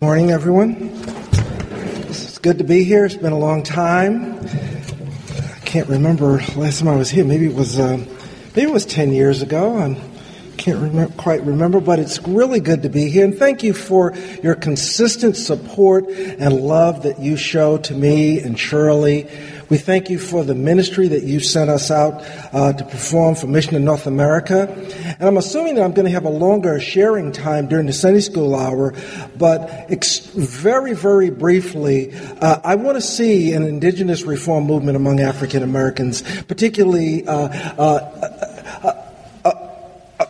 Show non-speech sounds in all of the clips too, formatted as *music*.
Morning, everyone. It's good to be here. It's been a long time. I can't remember last time I was here. Maybe it was uh, maybe it was ten years ago. I can't remember, quite remember, but it's really good to be here. And thank you for your consistent support and love that you show to me and Shirley. We thank you for the ministry that you sent us out uh, to perform for Mission in North America. And I'm assuming that I'm going to have a longer sharing time during the Sunday school hour, but ex- very, very briefly, uh, I want to see an indigenous reform movement among African Americans, particularly uh,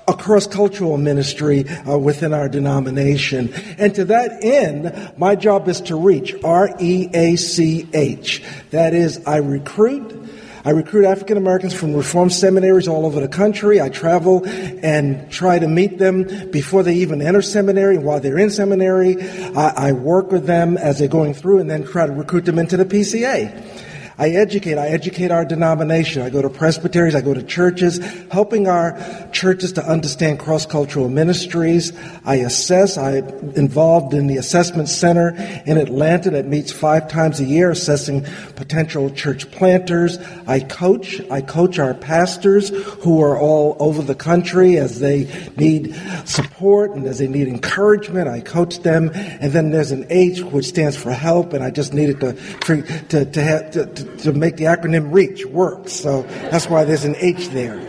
a cross-cultural ministry uh, within our denomination. And to that end, my job is to reach, R-E-A-C-H. That is, I recruit, I recruit African Americans from reform seminaries all over the country. I travel and try to meet them before they even enter seminary. While they're in seminary, I, I work with them as they're going through and then try to recruit them into the PCA. I educate. I educate our denomination. I go to presbyteries. I go to churches, helping our churches to understand cross-cultural ministries. I assess. I'm involved in the assessment center in Atlanta that meets five times a year, assessing potential church planters. I coach. I coach our pastors who are all over the country as they need support and as they need encouragement. I coach them. And then there's an H which stands for help, and I just needed to to to, have, to, to make the acronym REACH work. So that's why there's an H there.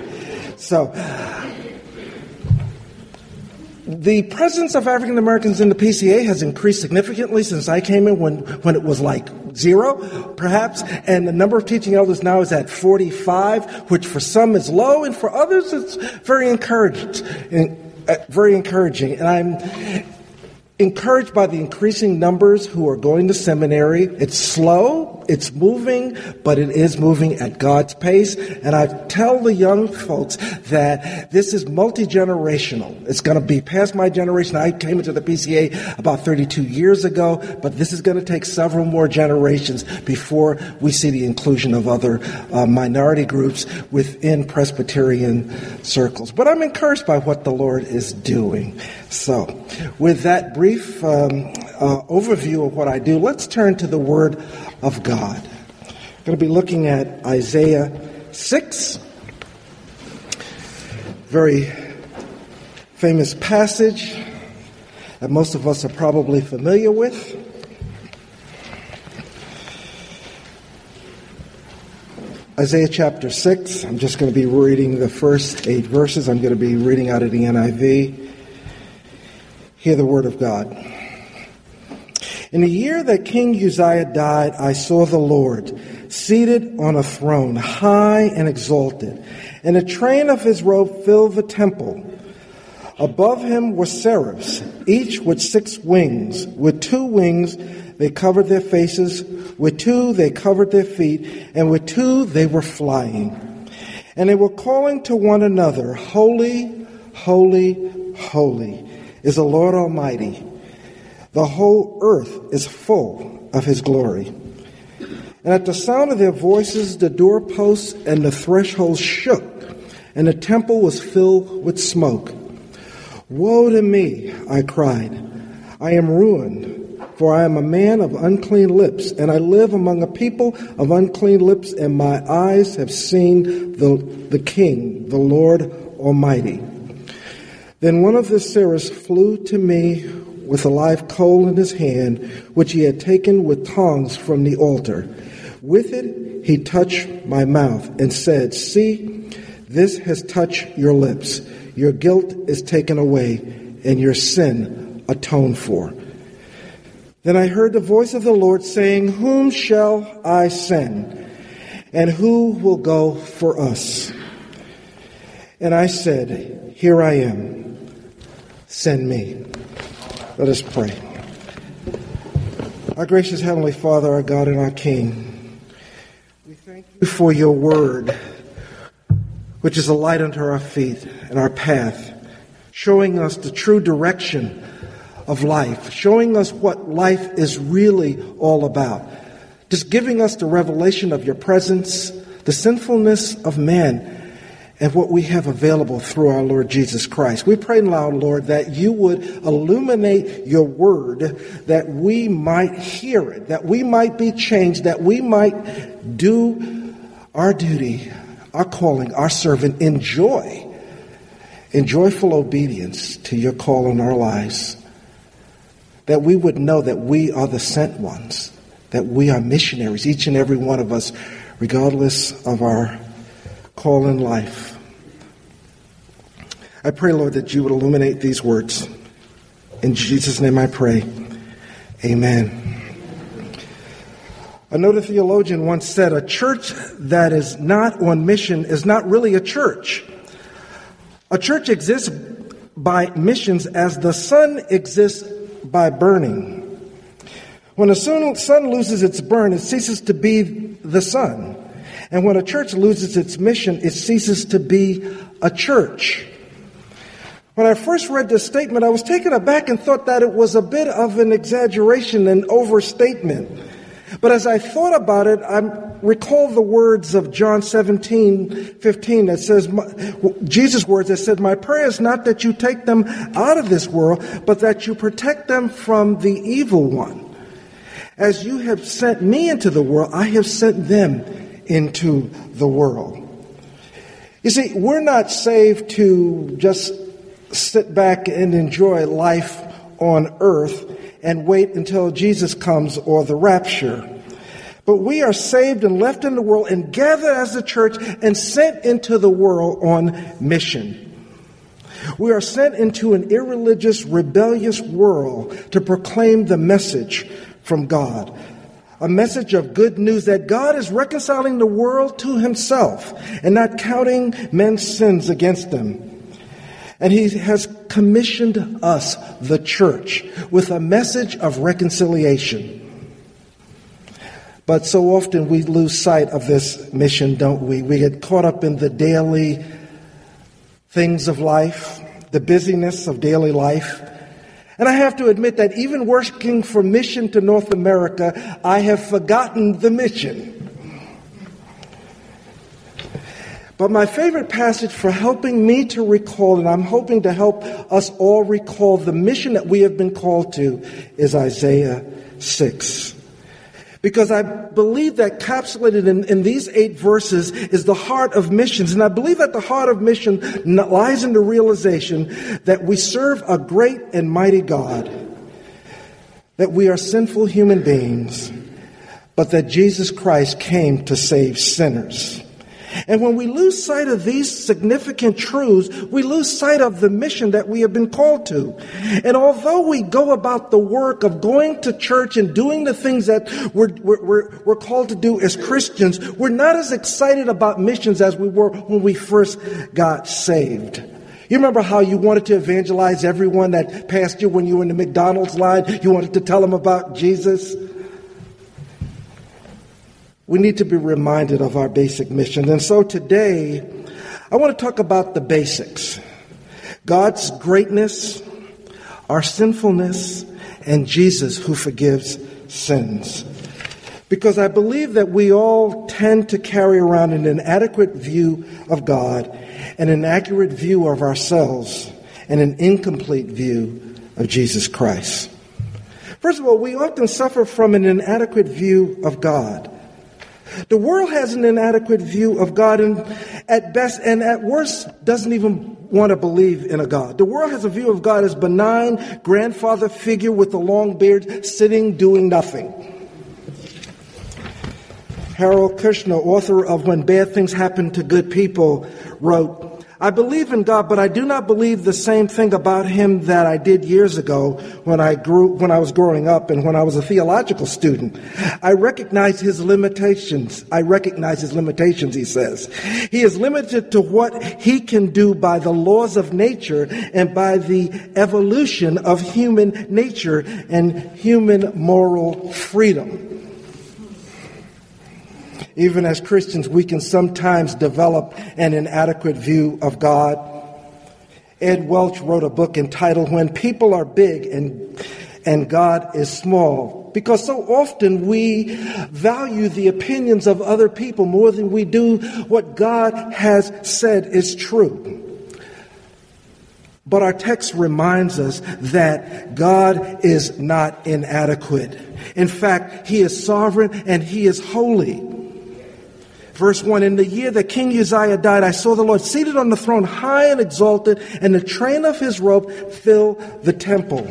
So the presence of African Americans in the PCA has increased significantly since I came in when, when it was like zero, perhaps. And the number of teaching elders now is at 45, which for some is low, and for others it's very encouraged, uh, very encouraging. And I'm encouraged by the increasing numbers who are going to seminary. It's slow, it's moving, but it is moving at God's pace. And I tell the young folks that this is multi generational. It's going to be past my generation. I came into the PCA about 32 years ago, but this is going to take several more generations before we see the inclusion of other uh, minority groups within Presbyterian circles. But I'm encouraged by what the Lord is doing. So, with that brief um, uh, overview of what I do, let's turn to the Word of God. I'm going to be looking at Isaiah 6, very famous passage that most of us are probably familiar with. Isaiah chapter 6, I'm just going to be reading the first eight verses. I'm going to be reading out of the NIV. Hear the word of God. In the year that King Uzziah died, I saw the Lord seated on a throne, high and exalted, and the train of his robe filled the temple. Above him were seraphs, each with six wings. With two wings they covered their faces, with two they covered their feet, and with two they were flying. And they were calling to one another, Holy, holy, holy is the Lord Almighty. The whole earth is full of his glory. And at the sound of their voices, the doorposts and the thresholds shook, and the temple was filled with smoke. Woe to me, I cried. I am ruined, for I am a man of unclean lips, and I live among a people of unclean lips, and my eyes have seen the, the King, the Lord Almighty. Then one of the seraphs flew to me with a live coal in his hand, which he had taken with tongs from the altar. With it, he touched my mouth and said, See, this has touched your lips. Your guilt is taken away, and your sin atoned for. Then I heard the voice of the Lord saying, Whom shall I send? And who will go for us? And I said, Here I am. Send me. Let us pray. Our gracious Heavenly Father, our God and our King, we thank you for your word, which is a light unto our feet and our path, showing us the true direction of life, showing us what life is really all about, just giving us the revelation of your presence, the sinfulness of man, and what we have available through our Lord Jesus Christ. We pray now, Lord, that you would illuminate your word, that we might hear it, that we might be changed, that we might do our duty, our calling, our servant in joy, in joyful obedience to your call in our lives. That we would know that we are the sent ones, that we are missionaries, each and every one of us, regardless of our call in life. I pray, Lord, that you would illuminate these words. In Jesus' name I pray. Amen. Another theologian once said, A church that is not on mission is not really a church. A church exists by missions as the sun exists by burning. When a sun loses its burn, it ceases to be the sun. And when a church loses its mission, it ceases to be a church. When I first read this statement, I was taken aback and thought that it was a bit of an exaggeration and overstatement. But as I thought about it, I recalled the words of John 17, 15 that says, Jesus' words that said, My prayer is not that you take them out of this world, but that you protect them from the evil one. As you have sent me into the world, I have sent them into the world. You see, we're not saved to just sit back and enjoy life on earth and wait until Jesus comes or the rapture. But we are saved and left in the world and gathered as a church and sent into the world on mission. We are sent into an irreligious, rebellious world to proclaim the message from God. A message of good news that God is reconciling the world to himself and not counting men's sins against them. And he has commissioned us, the church, with a message of reconciliation. But so often we lose sight of this mission, don't we? We get caught up in the daily things of life, the busyness of daily life. And I have to admit that even working for Mission to North America, I have forgotten the mission. But my favorite passage for helping me to recall, and I'm hoping to help us all recall the mission that we have been called to, is Isaiah 6. Because I believe that capsulated in, in, these eight verses is the heart of missions. And I believe that the heart of mission lies in the realization that we serve a great and mighty God, that we are sinful human beings, but that Jesus Christ came to save sinners. And when we lose sight of these significant truths, we lose sight of the mission that we have been called to. And although we go about the work of going to church and doing the things that we're, we're, we're, called to do as Christians, we're not as excited about missions as we were when we first got saved. You remember how you wanted to evangelize everyone that passed you when you were in the McDonald's line? You wanted to tell them about Jesus? We need to be reminded of our basic mission. And so today, I want to talk about the basics God's greatness, our sinfulness, and Jesus who forgives sins. Because I believe that we all tend to carry around an inadequate view of God, an inaccurate view of ourselves, and an incomplete view of Jesus Christ. First of all, we often suffer from an inadequate view of God. The world has an inadequate view of God and at best and at worst doesn't even want to believe in a God. The world has a view of God as benign grandfather figure with a long beard sitting doing nothing. Harold Kushner, author of When Bad Things Happen to Good People, wrote, I believe in God, but I do not believe the same thing about Him that I did years ago when I grew, when I was growing up and when I was a theological student. I recognize His limitations. I recognize His limitations, he says. He is limited to what He can do by the laws of nature and by the evolution of human nature and human moral freedom. Even as Christians, we can sometimes develop an inadequate view of God. Ed Welch wrote a book entitled When People Are Big and, and God is Small because so often we value the opinions of other people more than we do what God has said is true. But our text reminds us that God is not inadequate. In fact, He is sovereign and He is holy. Verse 1 In the year that King Uzziah died, I saw the Lord seated on the throne, high and exalted, and the train of his robe filled the temple.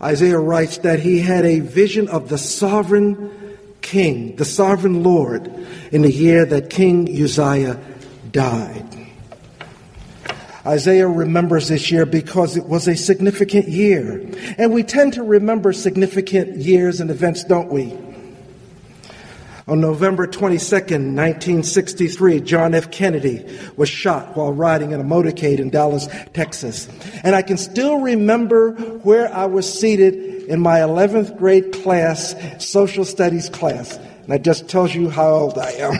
Isaiah writes that he had a vision of the sovereign king, the sovereign Lord, in the year that King Uzziah died. Isaiah remembers this year because it was a significant year. And we tend to remember significant years and events, don't we? On November 22nd, 1963, John F. Kennedy was shot while riding in a motorcade in Dallas, Texas. And I can still remember where I was seated in my 11th grade class, social studies class. And that just tells you how old I am.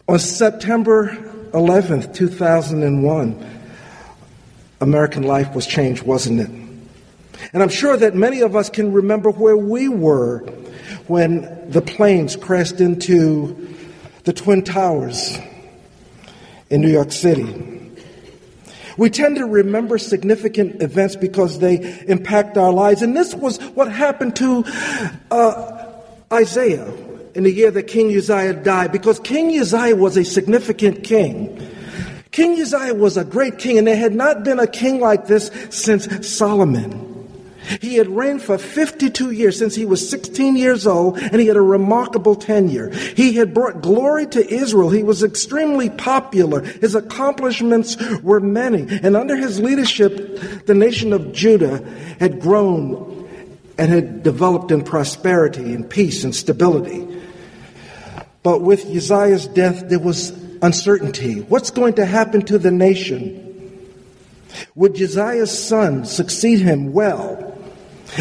*laughs* On September 11th, 2001, American life was changed, wasn't it? And I'm sure that many of us can remember where we were when the planes crashed into the Twin Towers in New York City. We tend to remember significant events because they impact our lives. And this was what happened to uh, Isaiah in the year that King Uzziah died, because King Uzziah was a significant king. King Uzziah was a great king, and there had not been a king like this since Solomon. He had reigned for 52 years since he was 16 years old, and he had a remarkable tenure. He had brought glory to Israel. He was extremely popular. His accomplishments were many. And under his leadership, the nation of Judah had grown and had developed in prosperity and peace and stability. But with Uzziah's death, there was uncertainty. What's going to happen to the nation? Would Uzziah's son succeed him well?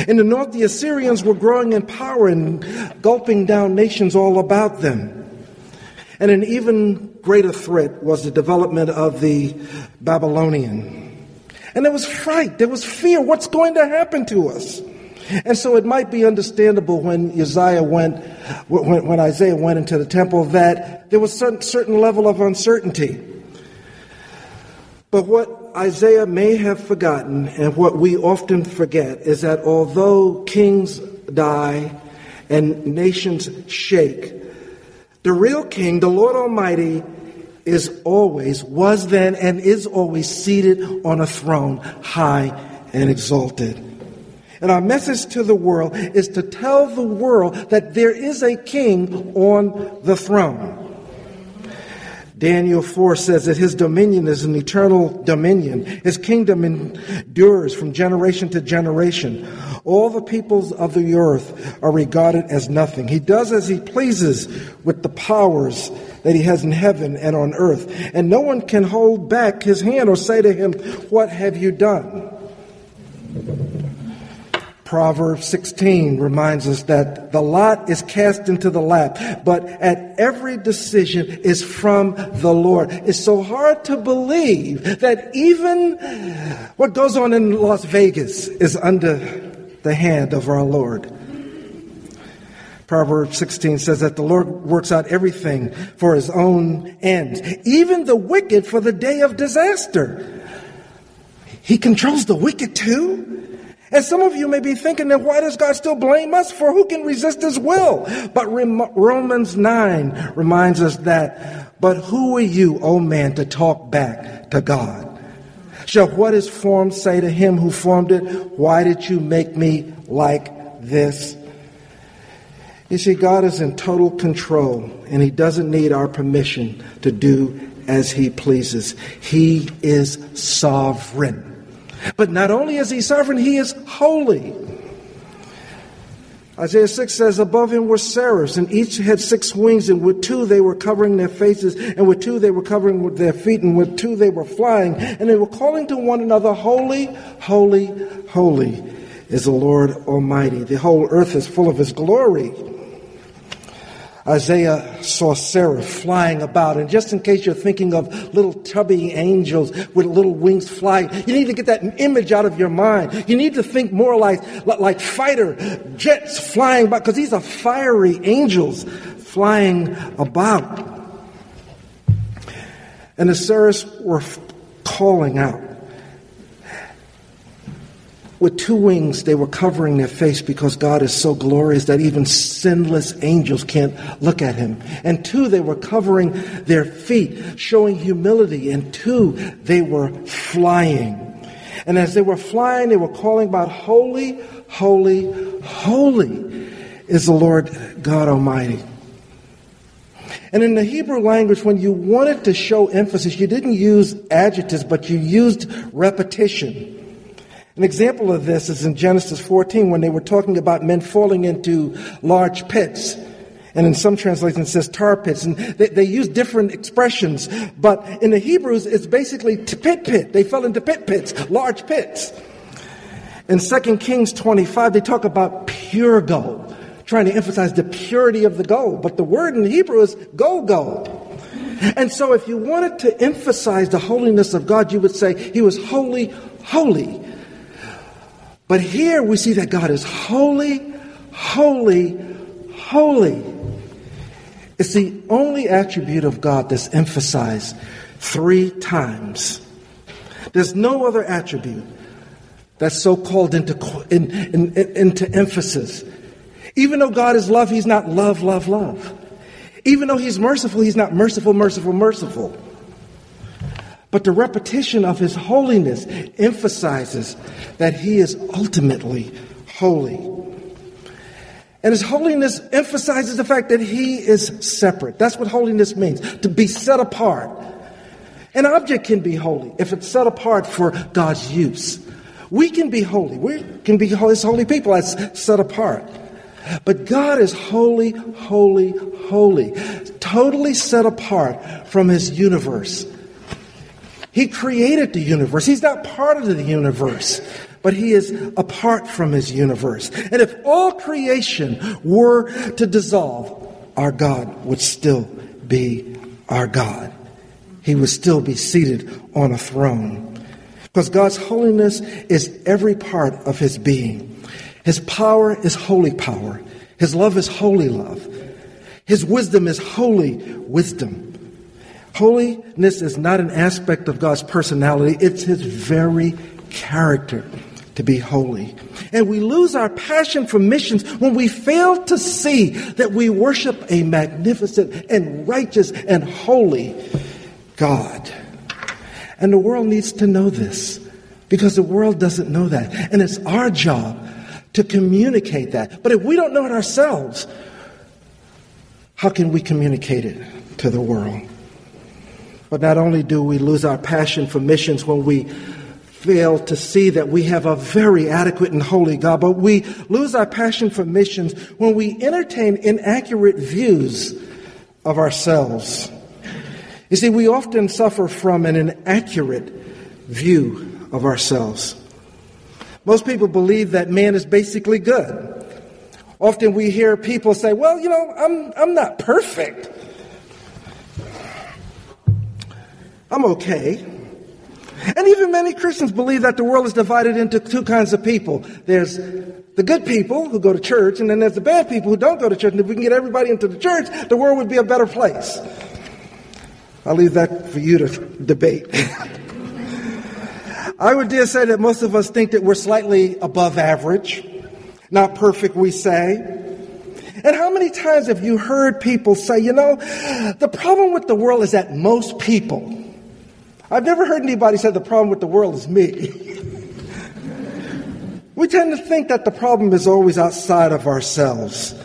In the north, the Assyrians were growing in power and gulping down nations all about them. And an even greater threat was the development of the Babylonian. And there was fright, there was fear. What's going to happen to us? And so it might be understandable when Uzziah went, when, when Isaiah went into the temple, that there was certain certain level of uncertainty. But what Isaiah may have forgotten, and what we often forget, is that although kings die and nations shake, the real king, the Lord Almighty, is always, was then, and is always seated on a throne, high and exalted. And our message to the world is to tell the world that there is a king on the throne. Daniel 4 says that his dominion is an eternal dominion. His kingdom endures from generation to generation. All the peoples of the earth are regarded as nothing. He does as he pleases with the powers that he has in heaven and on earth. And no one can hold back his hand or say to him, What have you done? Proverbs 16 reminds us that the lot is cast into the lap, but at every decision is from the Lord. It's so hard to believe that even what goes on in Las Vegas is under the hand of our Lord. Proverbs 16 says that the Lord works out everything for his own ends, even the wicked for the day of disaster. He controls the wicked too. And some of you may be thinking then why does God still blame us for who can resist his will? But Romans 9 reminds us that, but who are you, O man, to talk back to God? Shall what is formed say to him who formed it, why did you make me like this? You see, God is in total control and he doesn't need our permission to do as he pleases. He is sovereign. But not only is he sovereign, he is holy. Isaiah 6 says, Above him were seraphs, and each had six wings, and with two they were covering their faces, and with two they were covering their feet, and with two they were flying, and they were calling to one another, Holy, holy, holy is the Lord Almighty. The whole earth is full of his glory. Isaiah saw seraph flying about. And just in case you're thinking of little tubby angels with little wings flying, you need to get that image out of your mind. You need to think more like, like fighter jets flying about, because these are fiery angels flying about. And the seraphs were calling out. With two wings, they were covering their face because God is so glorious that even sinless angels can't look at him. And two, they were covering their feet, showing humility. And two, they were flying. And as they were flying, they were calling about, Holy, holy, holy is the Lord God Almighty. And in the Hebrew language, when you wanted to show emphasis, you didn't use adjectives, but you used repetition. An example of this is in Genesis 14 when they were talking about men falling into large pits. And in some translations it says tar pits. And they, they use different expressions. But in the Hebrews, it's basically pit pit. They fell into pit pits, large pits. In 2 Kings 25, they talk about pure gold, trying to emphasize the purity of the gold. But the word in Hebrew is gold gold. And so if you wanted to emphasize the holiness of God, you would say he was holy, holy. But here we see that God is holy, holy, holy. It's the only attribute of God that's emphasized three times. There's no other attribute that's so called into, in, in, in, into emphasis. Even though God is love, He's not love, love, love. Even though He's merciful, He's not merciful, merciful, merciful. But the repetition of his holiness emphasizes that he is ultimately holy. And his holiness emphasizes the fact that he is separate. That's what holiness means to be set apart. An object can be holy if it's set apart for God's use. We can be holy. We can be his holy people as set apart. But God is holy, holy, holy, totally set apart from his universe. He created the universe. He's not part of the universe, but he is apart from his universe. And if all creation were to dissolve, our God would still be our God. He would still be seated on a throne. Because God's holiness is every part of his being. His power is holy power. His love is holy love. His wisdom is holy wisdom. Holiness is not an aspect of God's personality, it's His very character to be holy. And we lose our passion for missions when we fail to see that we worship a magnificent and righteous and holy God. And the world needs to know this because the world doesn't know that. And it's our job to communicate that. But if we don't know it ourselves, how can we communicate it to the world? But not only do we lose our passion for missions when we fail to see that we have a very adequate and holy God, but we lose our passion for missions when we entertain inaccurate views of ourselves. You see, we often suffer from an inaccurate view of ourselves. Most people believe that man is basically good. Often we hear people say, well, you know, I'm, I'm not perfect. I'm okay. And even many Christians believe that the world is divided into two kinds of people. There's the good people who go to church, and then there's the bad people who don't go to church. And if we can get everybody into the church, the world would be a better place. I'll leave that for you to debate. *laughs* I would dare say that most of us think that we're slightly above average. Not perfect, we say. And how many times have you heard people say, you know, the problem with the world is that most people, I've never heard anybody say the problem with the world is me. we tend to think that the problem is always outside of ourselves.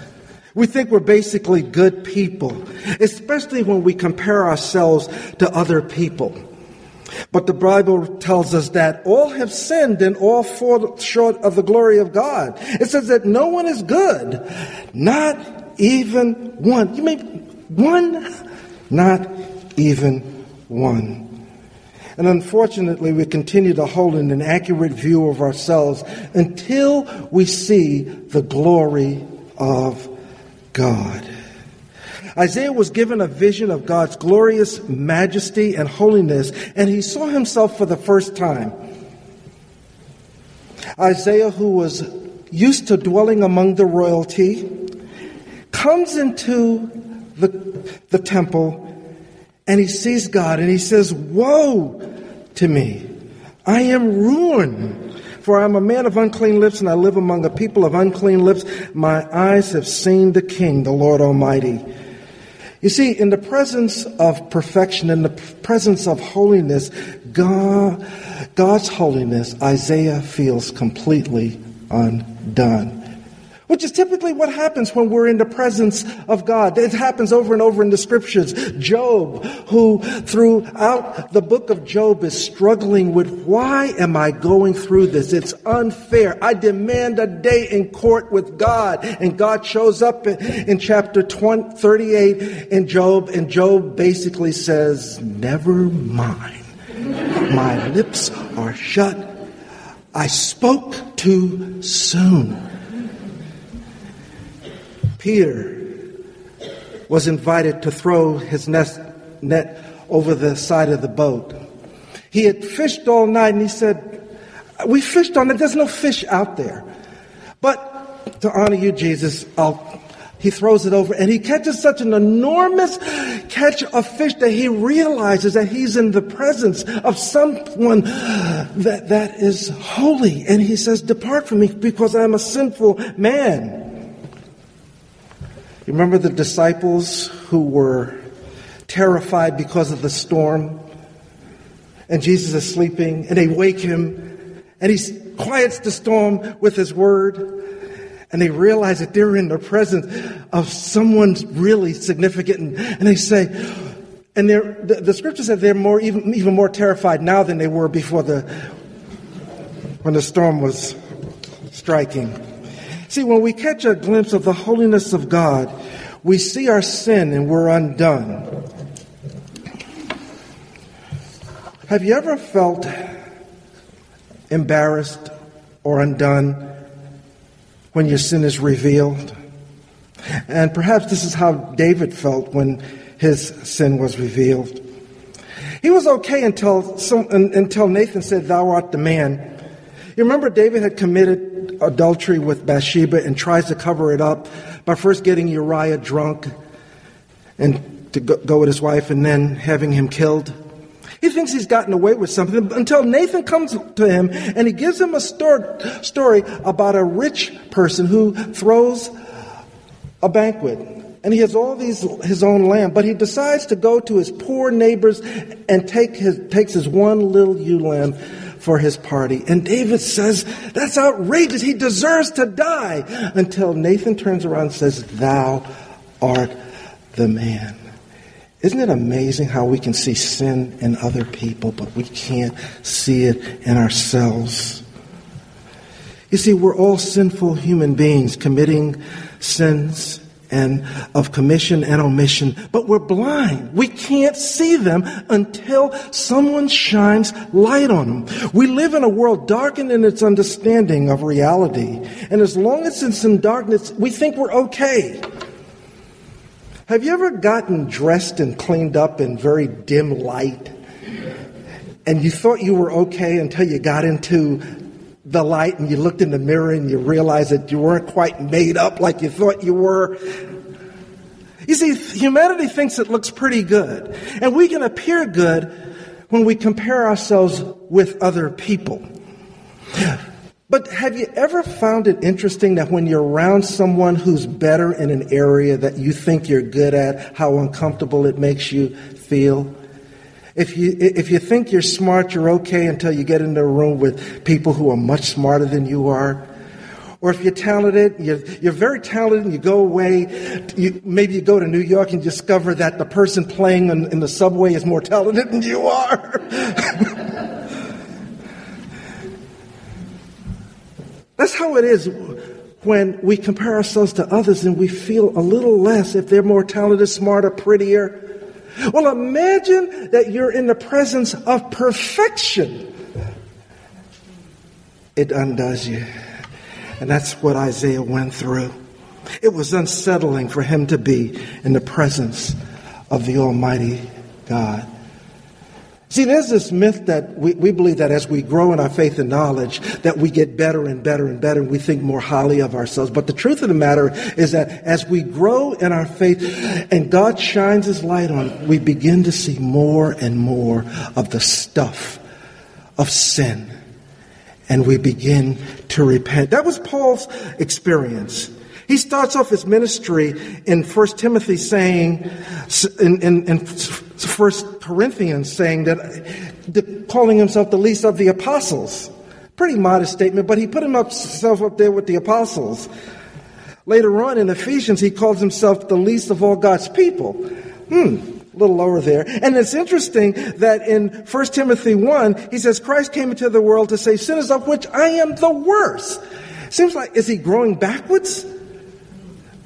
We think we're basically good people, especially when we compare ourselves to other people. But the Bible tells us that all have sinned and all fall short of the glory of God. It says that no one is good, not even one. You mean one? Not even one. And unfortunately, we continue to hold an inaccurate view of ourselves until we see the glory of God. Isaiah was given a vision of God's glorious majesty and holiness, and he saw himself for the first time. Isaiah, who was used to dwelling among the royalty, comes into the, the temple and he sees God and he says, Woe to me! I am ruined, for I am a man of unclean lips and I live among a people of unclean lips. My eyes have seen the King, the Lord Almighty. You see, in the presence of perfection, in the presence of holiness, God, God's holiness, Isaiah feels completely undone. Which is typically what happens when we're in the presence of God. It happens over and over in the scriptures. Job, who throughout the book of Job is struggling with why am I going through this? It's unfair. I demand a day in court with God. And God shows up in, chapter 20, 38 in Job, and Job basically says, Never mind. My lips are shut. I spoke too soon. Peter was invited to throw his net over the side of the boat. He had fished all night and he said, We fished on it, there's no fish out there. But to honor you, Jesus, I'll he throws it over and he catches such an enormous catch of fish that he realizes that he's in the presence of someone that, that is holy. And he says, Depart from me because I'm a sinful man. You remember the disciples who were terrified because of the storm? And Jesus is sleeping, and they wake him, and he quiets the storm with his word. And they realize that they're in the presence of someone really significant. And, they say, and the, the scripture said they're more, even, even more terrified now than they were before the, when the storm was striking. See, when we catch a glimpse of the holiness of God, we see our sin and we're undone. Have you ever felt embarrassed or undone when your sin is revealed? And perhaps this is how David felt when his sin was revealed. He was okay until, some, until Nathan said, Thou art the man. You remember David had committed adultery with Bathsheba and tries to cover it up by first getting Uriah drunk and to go with his wife and then having him killed. He thinks he's gotten away with something until Nathan comes to him and he gives him a story about a rich person who throws a banquet. And he has all these his own land, but he decides to go to his poor neighbors and take his takes his one little ewe lamb for his party. And David says, That's outrageous. He deserves to die. Until Nathan turns around and says, Thou art the man. Isn't it amazing how we can see sin in other people, but we can't see it in ourselves? You see, we're all sinful human beings committing sins and of commission and omission, but we're blind. We can't see them until someone shines light on them. We live in a world darkened in its understanding of reality. And as long as it's in darkness, we think we're okay. Have you ever gotten dressed and cleaned up in very dim light? And you thought you were okay until you got into the light and you looked in the mirror and you realized that you weren't quite made up like you thought you were. You see, humanity thinks it looks pretty good. And we can appear good when we compare ourselves with other people. But have you ever found it interesting that when you're around someone who's better in an area that you think you're good at, how uncomfortable it makes you feel? If you, if you think you're smart, you're okay until you get into a room with people who are much smarter than you are. Or if you're talented, you're, you're very talented and you go away, you, maybe you go to New York and discover that the person playing in, in the subway is more talented than you are. *laughs* That's how it is when we compare ourselves to others and we feel a little less if they're more talented, smarter, prettier. Well, imagine that you're in the presence of perfection. It undoes you. And that's what Isaiah went through. It was unsettling for him to be in the presence of the Almighty God. See, there's this myth that we, we believe that as we grow in our faith and knowledge, that we get better and better and better, and we think more highly of ourselves. But the truth of the matter is that as we grow in our faith and God shines His light on, we begin to see more and more of the stuff of sin. And we begin to repent. That was Paul's experience. He starts off his ministry in 1 Timothy saying, in, in, in 1 Corinthians saying that, calling himself the least of the apostles. Pretty modest statement, but he put himself up there with the apostles. Later on in Ephesians, he calls himself the least of all God's people. Hmm, a little lower there. And it's interesting that in 1 Timothy 1, he says, Christ came into the world to save sinners, of which I am the worst. Seems like, is he growing backwards?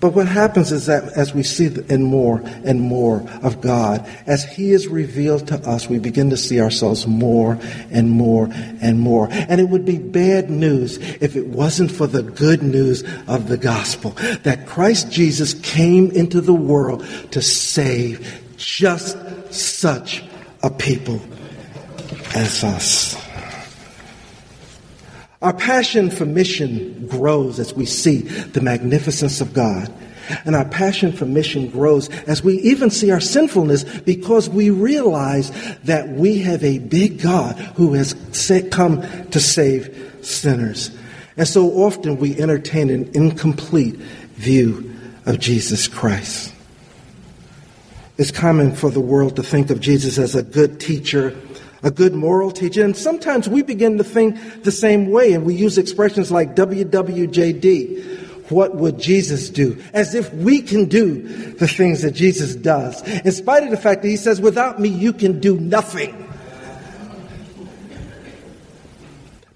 But what happens is that as we see in more and more of God, as He is revealed to us, we begin to see ourselves more and more and more. And it would be bad news if it wasn't for the good news of the gospel that Christ Jesus came into the world to save just such a people as us. Our passion for mission grows as we see the magnificence of God. And our passion for mission grows as we even see our sinfulness because we realize that we have a big God who has come to save sinners. And so often we entertain an incomplete view of Jesus Christ. It's common for the world to think of Jesus as a good teacher a good moral teacher. And sometimes we begin to think the same way, and we use expressions like WWJD. What would Jesus do? As if we can do the things that Jesus does. In spite of the fact that he says, without me, you can do nothing.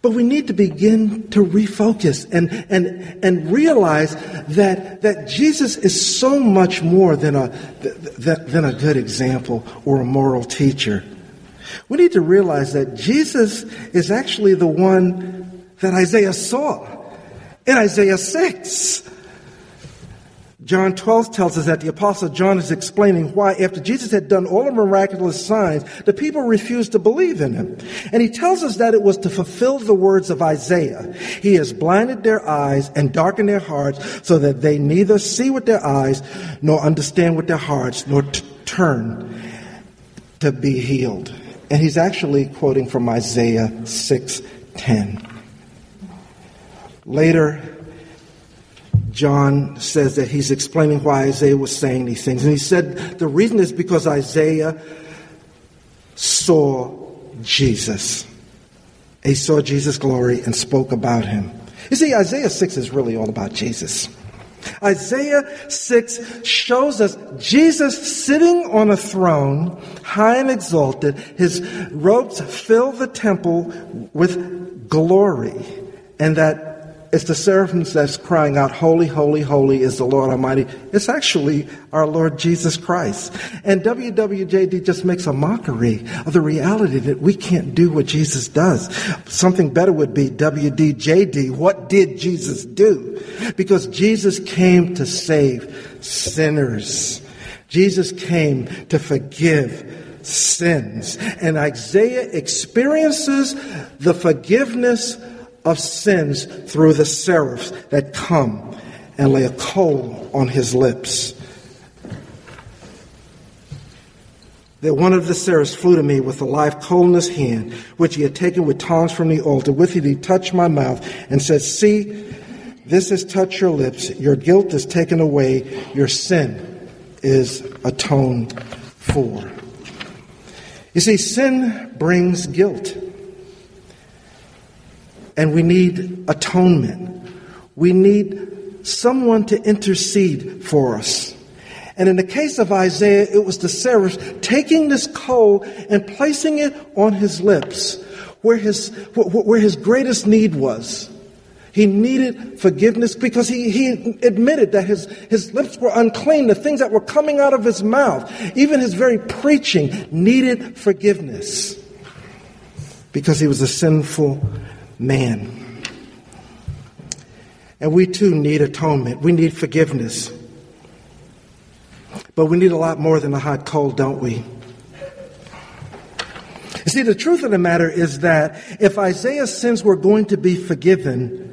But we need to begin to refocus and, and, and realize that, that Jesus is so much more than a, than a good example or a moral teacher. We need to realize that Jesus is actually the one that Isaiah saw in Isaiah 6. John 12 tells us that the apostle John is explaining why after Jesus had done all the miraculous signs, the people refused to believe in him. And he tells us that it was to fulfill the words of Isaiah. He has blinded their eyes and darkened their hearts so that they neither see with their eyes nor understand with their hearts nor t- turn to be healed. And he's actually quoting from Isaiah 6:10. Later, John says that he's explaining why Isaiah was saying these things. And he said the reason is because Isaiah saw Jesus. He saw Jesus' glory and spoke about him. You see, Isaiah 6 is really all about Jesus. Isaiah 6 shows us Jesus sitting on a throne, high and exalted. His robes fill the temple with glory. And that it's the seraphims that's crying out, Holy, holy, holy is the Lord Almighty. It's actually our Lord Jesus Christ. And WWJD just makes a mockery of the reality that we can't do what Jesus does. Something better would be WDJD. What did Jesus do? Because Jesus came to save sinners. Jesus came to forgive sins. And Isaiah experiences the forgiveness of sins through the seraphs that come and lay a coal on his lips. That one of the seraphs flew to me with a live coal in his hand, which he had taken with tongs from the altar. With it he touched my mouth and said, See, this has touched your lips. Your guilt is taken away. Your sin is atoned for. You see, sin brings guilt. And we need atonement. We need someone to intercede for us. And in the case of Isaiah, it was the seraph taking this coal and placing it on his lips where his, where his greatest need was. He needed forgiveness because he, he admitted that his, his lips were unclean. The things that were coming out of his mouth, even his very preaching, needed forgiveness because he was a sinful man. And we too need atonement. We need forgiveness. But we need a lot more than a hot cold, don't we? You see, the truth of the matter is that if Isaiah's sins were going to be forgiven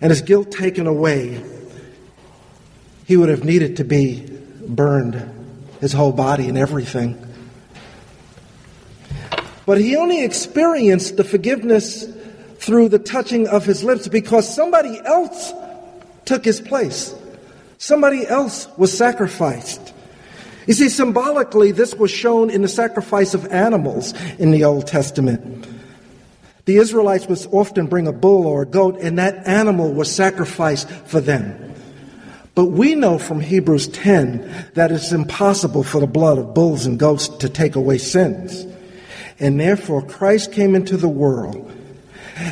and his guilt taken away, he would have needed to be burned, his whole body and everything. But he only experienced the forgiveness through the touching of his lips because somebody else took his place. Somebody else was sacrificed. You see, symbolically, this was shown in the sacrifice of animals in the Old Testament. The Israelites would often bring a bull or a goat, and that animal was sacrificed for them. But we know from Hebrews 10 that it's impossible for the blood of bulls and goats to take away sins. And therefore, Christ came into the world.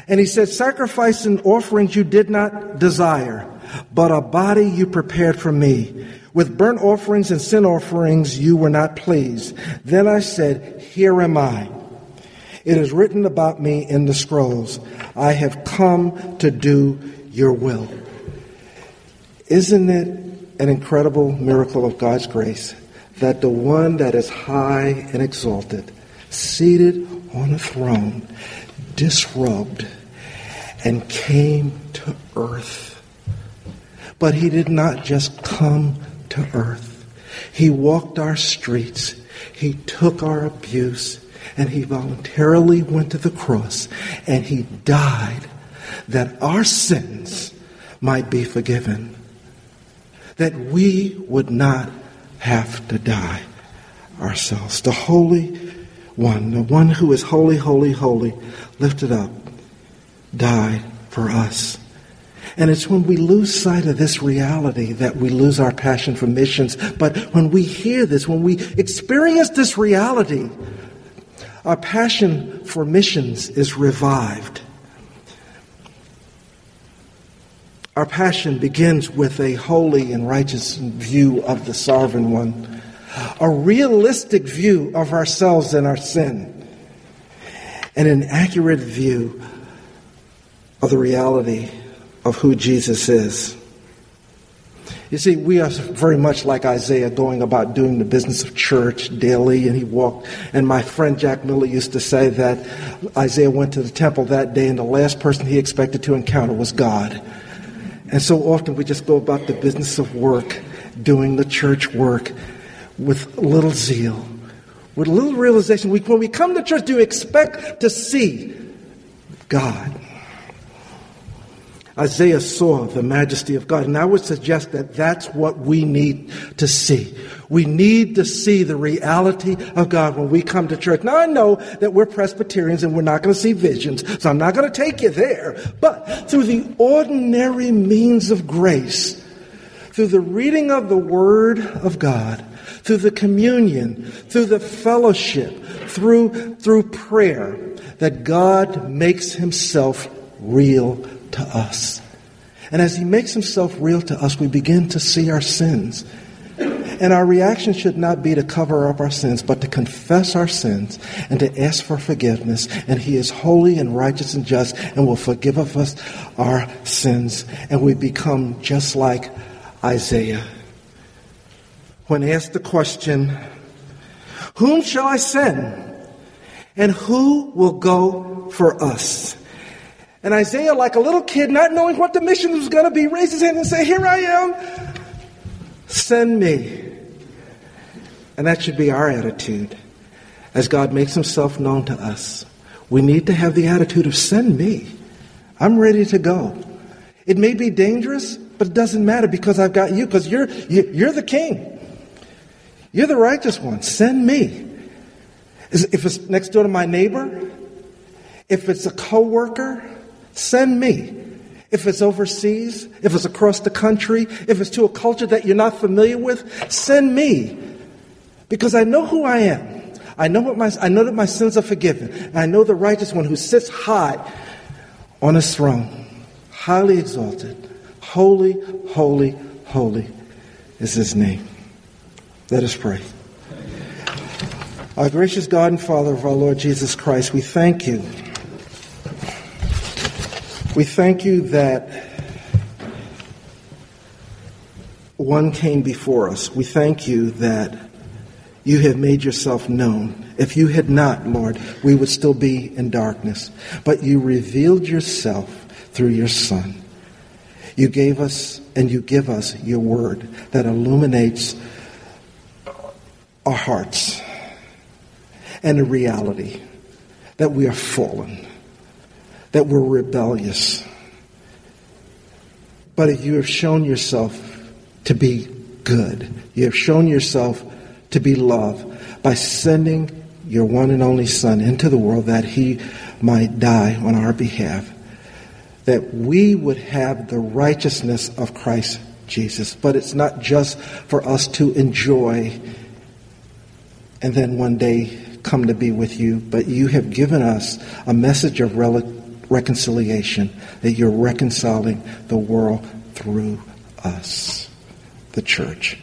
And he said, Sacrifice and offerings you did not desire, but a body you prepared for me. With burnt offerings and sin offerings you were not pleased. Then I said, Here am I. It is written about me in the scrolls. I have come to do your will. Isn't it an incredible miracle of God's grace that the one that is high and exalted, seated on a throne, disrobed, and came to earth? But he did not just come to earth. He walked our streets. He took our abuse and he voluntarily went to the cross and he died that our sins might be forgiven, that we would not have to die ourselves. The Holy One, the one who is holy, holy, holy, lifted up, died for us. And it's when we lose sight of this reality that we lose our passion for missions. But when we hear this, when we experience this reality, our passion for missions is revived. Our passion begins with a holy and righteous view of the sovereign one, a realistic view of ourselves and our sin, and an accurate view of the reality of who Jesus is. You see, we are very much like Isaiah going about doing the business of church daily, and he walked. And my friend Jack Miller used to say that Isaiah went to the temple that day, and the last person he expected to encounter was God. And so often we just go about the business of work, doing the church work with little zeal, with a little realization. when we come to church, do you expect to see God? Isaiah saw the majesty of God. And I would suggest that that's what we need to see. We need to see the reality of God when we come to church. Now, I know that we're Presbyterians and we're not going to see visions, so I'm not going to take you there. But through the ordinary means of grace, through the reading of the Word of God, through the communion, through the fellowship, through, through prayer, that God makes Himself real to us. And as He makes Himself real to us, we begin to see our sins. And our reaction should not be to cover up our sins, but to confess our sins and to ask for forgiveness. And He is holy and righteous and just and will forgive of us our sins. And we become just like Isaiah. When asked the question, Whom shall I send? And who will go for us? And Isaiah, like a little kid, not knowing what the mission was going to be, raised his hand and said, Here I am. Send me. And that should be our attitude as God makes himself known to us. We need to have the attitude of send me. I'm ready to go. It may be dangerous, but it doesn't matter because I've got you, because you're, you're the king. You're the righteous one. Send me. If it's next door to my neighbor, if it's a coworker, Send me. If it's overseas, if it's across the country, if it's to a culture that you're not familiar with, send me. Because I know who I am. I know, what my, I know that my sins are forgiven. And I know the righteous one who sits high on his throne, highly exalted. Holy, holy, holy is his name. Let us pray. Our gracious God and Father of our Lord Jesus Christ, we thank you we thank you that one came before us. We thank you that you have made yourself known. If you had not, Lord, we would still be in darkness. But you revealed yourself through your Son. You gave us and you give us your word that illuminates our hearts and the reality that we are fallen, that we're rebellious. But you have shown yourself to be good. You have shown yourself to be love by sending your one and only Son into the world that he might die on our behalf, that we would have the righteousness of Christ Jesus. But it's not just for us to enjoy and then one day come to be with you, but you have given us a message of reconciliation, that you're reconciling the world through us the church.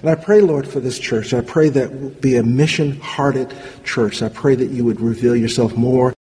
And I pray, Lord, for this church. I pray that we be a mission hearted church. I pray that you would reveal yourself more